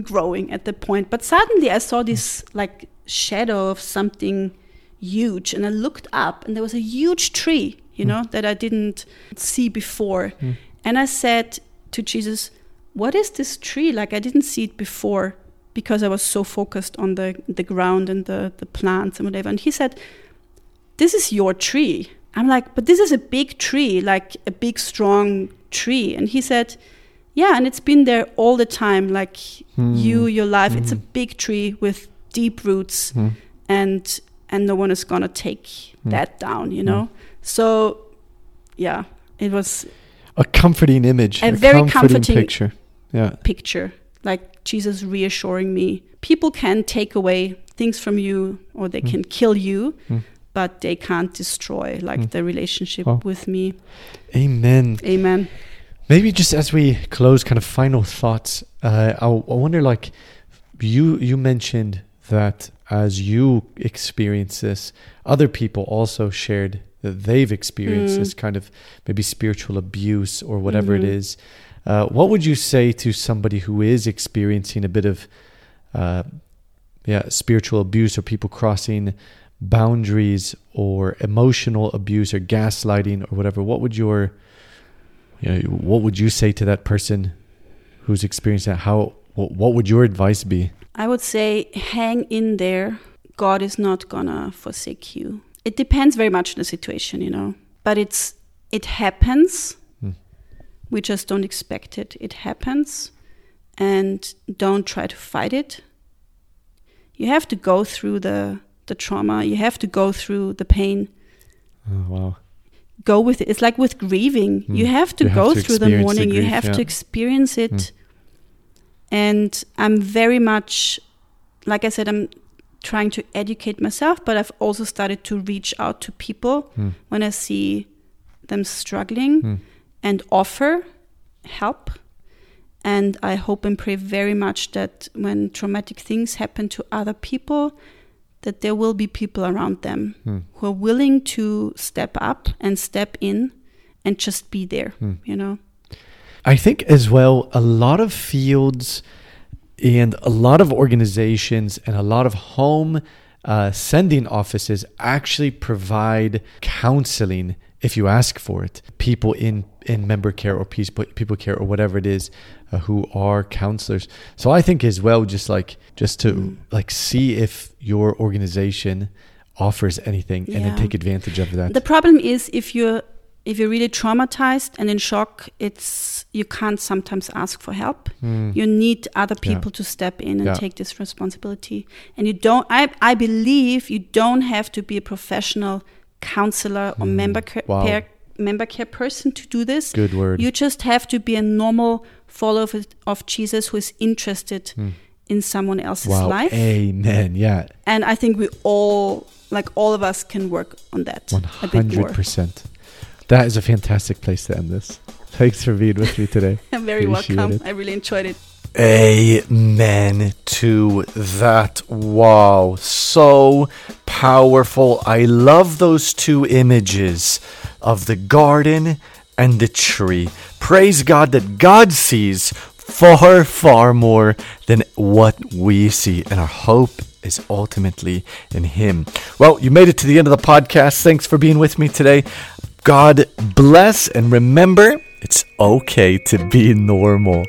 growing at the point, but suddenly I saw this like shadow of something huge and I looked up and there was a huge tree, you hmm. know, that I didn't see before. Hmm. And I said to Jesus, What is this tree? Like I didn't see it before because I was so focused on the, the ground and the, the plants and whatever. And he said, This is your tree. I'm like, But this is a big tree, like a big, strong tree. And he said, Yeah, and it's been there all the time, like hmm. you, your life. It's a hmm. big tree with deep roots Hmm. and and no one is gonna take hmm. that down, you know. So yeah, it was A comforting image. A very comforting, comforting- picture. Yeah. picture like Jesus reassuring me. People can take away things from you or they can kill you, but they can't destroy like the relationship Wow. with me. Amen. Amen. Maybe just as we close, kind of final thoughts. Uh, I, I wonder, like you you mentioned that as you experience this, other people also shared that they've experienced Mm. this kind of maybe spiritual abuse or whatever it Mhm. is. Uh, what would you say to somebody who is experiencing a bit of, uh, yeah, spiritual abuse or people crossing boundaries or emotional abuse or gaslighting or whatever? What would your you know, what would you say to that person who's experienced that? How what, what would your advice be? I would say hang in there. God is not gonna forsake you. it depends very much on the situation, you know. But it's it happens. Hmm. We just don't expect it. It happens, and don't try to fight it. You have to go through the the trauma. You have to go through the pain. Oh, wow. Go with it. It's like with grieving. Mm. You have to. You have go to through the mourning. you have yeah. To experience it. Mm. And I'm very much, like I said, I'm trying to educate myself, but I've also started to reach out to people Hmm. when I see them struggling mm. and offer help. And I hope and pray very much that when traumatic things happen to other people, that there will be people around them who are willing to step up and step in and just be there, you know? I think as well, a lot of fields and a lot of organizations and a lot of home uh, sending offices actually provide counseling if you ask for it. People in in member care or peace, people care or whatever it is uh, who are counselors. So I think as well, just like just to like see if your organization offers anything and then take advantage of that. The problem is if you're if you're really traumatized and in shock, it's you can't sometimes ask for help. You need other Hmm. Yeah. people to step in and Yeah. take this responsibility. And you don't I I believe you don't have to be a professional counselor or mm. member care. Wow. care- member care person to do this. Good word. You just have to be a normal follower of, of Jesus who is interested hmm. in someone else's wow. life. Amen. Yeah. And I think we all like all of us can work on that One a bit more. hundred percent. That is a fantastic place to end this. Thanks for being with me today. I'm very Appreciate welcome. it. I really enjoyed it. Amen to that. Wow, so powerful. I love those two images of the garden and the tree. Praise God that God sees far, far more than what we see, and our hope is ultimately in Him. Well, you made it to the end of the podcast. Thanks for being with me today. God bless, and remember, it's okay to be normal.